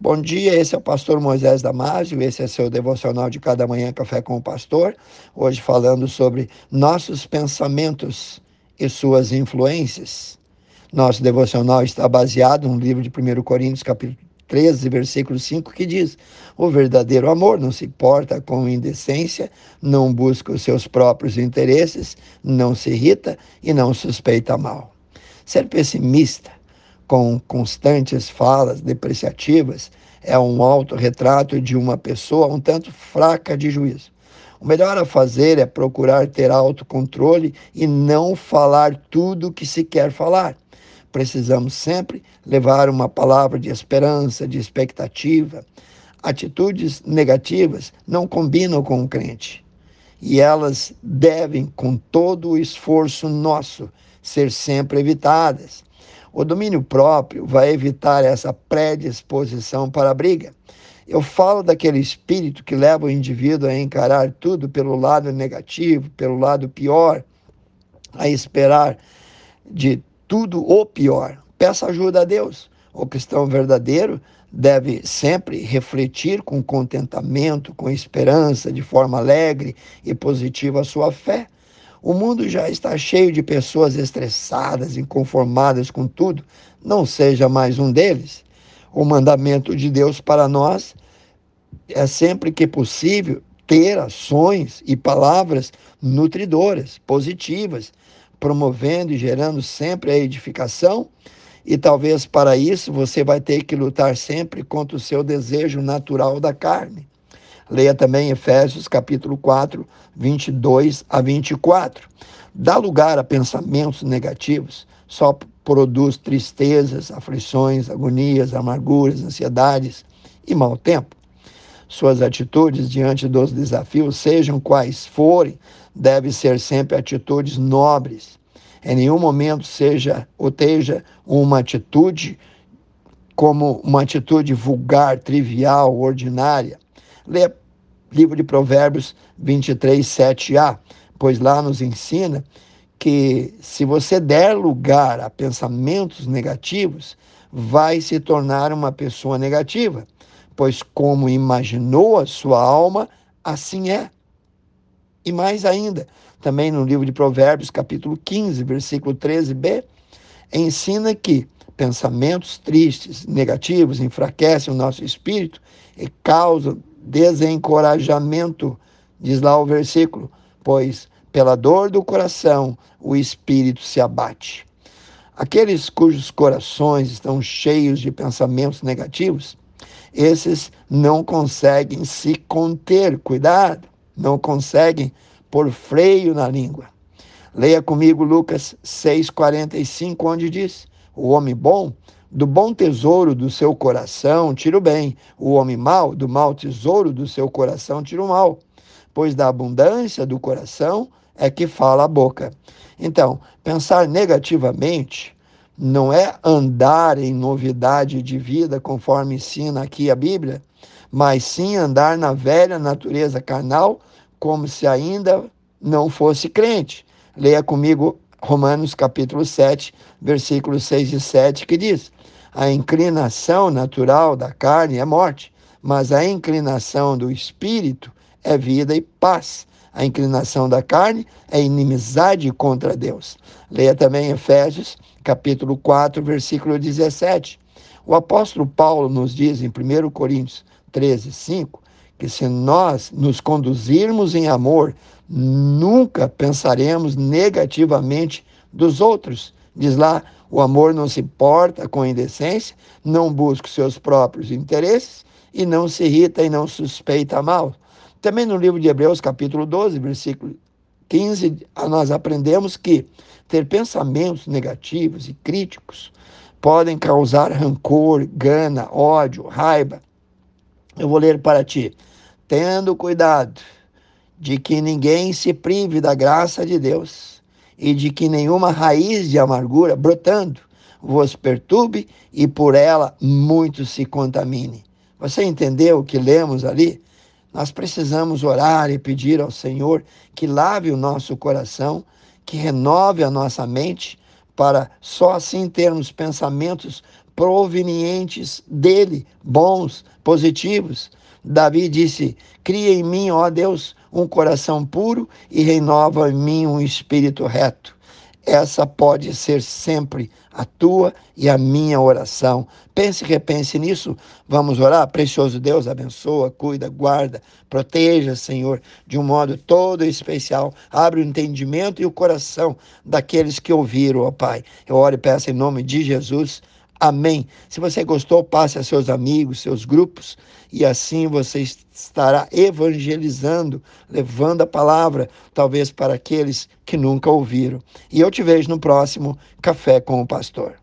Bom dia, esse é o pastor Moisés Damásio, esse é seu devocional de cada manhã Café com o Pastor. Hoje falando sobre nossos pensamentos e suas influências. Nosso devocional está baseado no livro de 1 Coríntios, capítulo 13, versículo 5, que diz: O verdadeiro amor não se importa com indecência, não busca os seus próprios interesses, não se irrita e não suspeita mal. Ser pessimista com constantes falas depreciativas é um autorretrato de uma pessoa um tanto fraca de juízo. O melhor a fazer é procurar ter autocontrole e não falar tudo o que se quer falar. Precisamos sempre levar uma palavra de esperança, de expectativa. Atitudes negativas não combinam com o crente e elas devem, com todo o esforço nosso, ser sempre evitadas. O domínio próprio vai evitar essa predisposição para a briga. Eu falo daquele espírito que leva o indivíduo a encarar tudo pelo lado negativo, pelo lado pior, a esperar de tudo o pior. Peça ajuda a Deus. O cristão verdadeiro deve sempre refletir com contentamento, com esperança, de forma alegre e positiva a sua fé. O mundo já está cheio de pessoas estressadas, inconformadas com tudo. Não seja mais um deles. O mandamento de Deus para nós é sempre que possível ter ações e palavras nutridoras, positivas, promovendo e gerando sempre a edificação. E talvez para isso você vai ter que lutar sempre contra o seu desejo natural da carne. Leia também Efésios capítulo 4, 22 a 24. Dá lugar a pensamentos negativos, só produz tristezas, aflições, agonias, amarguras, ansiedades e mau tempo. Suas atitudes diante dos desafios, sejam quais forem, devem ser sempre atitudes nobres. Em nenhum momento seja ou esteja uma atitude como uma atitude vulgar, trivial, ordinária. Leia livro de Provérbios 23, 7a, pois lá nos ensina que se você der lugar a pensamentos negativos, vai se tornar uma pessoa negativa, pois como imaginou a sua alma, assim é. E mais ainda, também no livro de Provérbios, capítulo 15, versículo 13b, ensina que pensamentos tristes, negativos, enfraquecem o nosso espírito e causam desencorajamento, diz lá o versículo, pois pela dor do coração o espírito se abate. Aqueles cujos corações estão cheios de pensamentos negativos, esses não conseguem se conter, cuidado, não conseguem pôr freio na língua. Leia comigo Lucas 6,45, onde diz: O homem bom do bom tesouro do seu coração tira o bem, o homem mau, do mau tesouro do seu coração tira o mal, pois da abundância do coração é que fala a boca. Então, pensar negativamente não é andar em novidade de vida, conforme ensina aqui a Bíblia, mas sim andar na velha natureza carnal, como se ainda não fosse crente. Leia comigo Romanos capítulo 7, versículos 6 e 7, que diz: A inclinação natural da carne é morte, mas a inclinação do espírito é vida e paz. A inclinação da carne é inimizade contra Deus. Leia também Efésios capítulo 4, versículo 17. O apóstolo Paulo nos diz em 1 Coríntios 13, 5, que se nós nos conduzirmos em amor, nunca pensaremos negativamente dos outros. Diz lá, o amor não se porta com indecência, não busca os seus próprios interesses e não se irrita e não suspeita mal. Também no livro de Hebreus, capítulo 12, versículo 15, nós aprendemos que ter pensamentos negativos e críticos podem causar rancor, gana, ódio, raiva. Eu vou ler para ti. Tendo cuidado de que ninguém se prive da graça de Deus e de que nenhuma raiz de amargura brotando vos perturbe e por ela muito se contamine. Você entendeu o que lemos ali? Nós precisamos orar e pedir ao Senhor que lave o nosso coração, que renove a nossa mente, para só assim termos pensamentos provenientes dele, bons, positivos. Davi disse: Cria em mim, ó Deus, um coração puro e renova em mim um espírito reto. Essa pode ser sempre a tua e a minha oração. Pense e repense nisso. Vamos orar. Precioso Deus, abençoa, cuida, guarda, proteja, Senhor, de um modo todo especial. Abre o entendimento e o coração daqueles que ouviram, ó Pai. Eu oro e peço em nome de Jesus. Amém. Se você gostou, passe a seus amigos, seus grupos, e assim você estará evangelizando, levando a palavra, talvez para aqueles que nunca ouviram. E eu te vejo no próximo Café com o Pastor.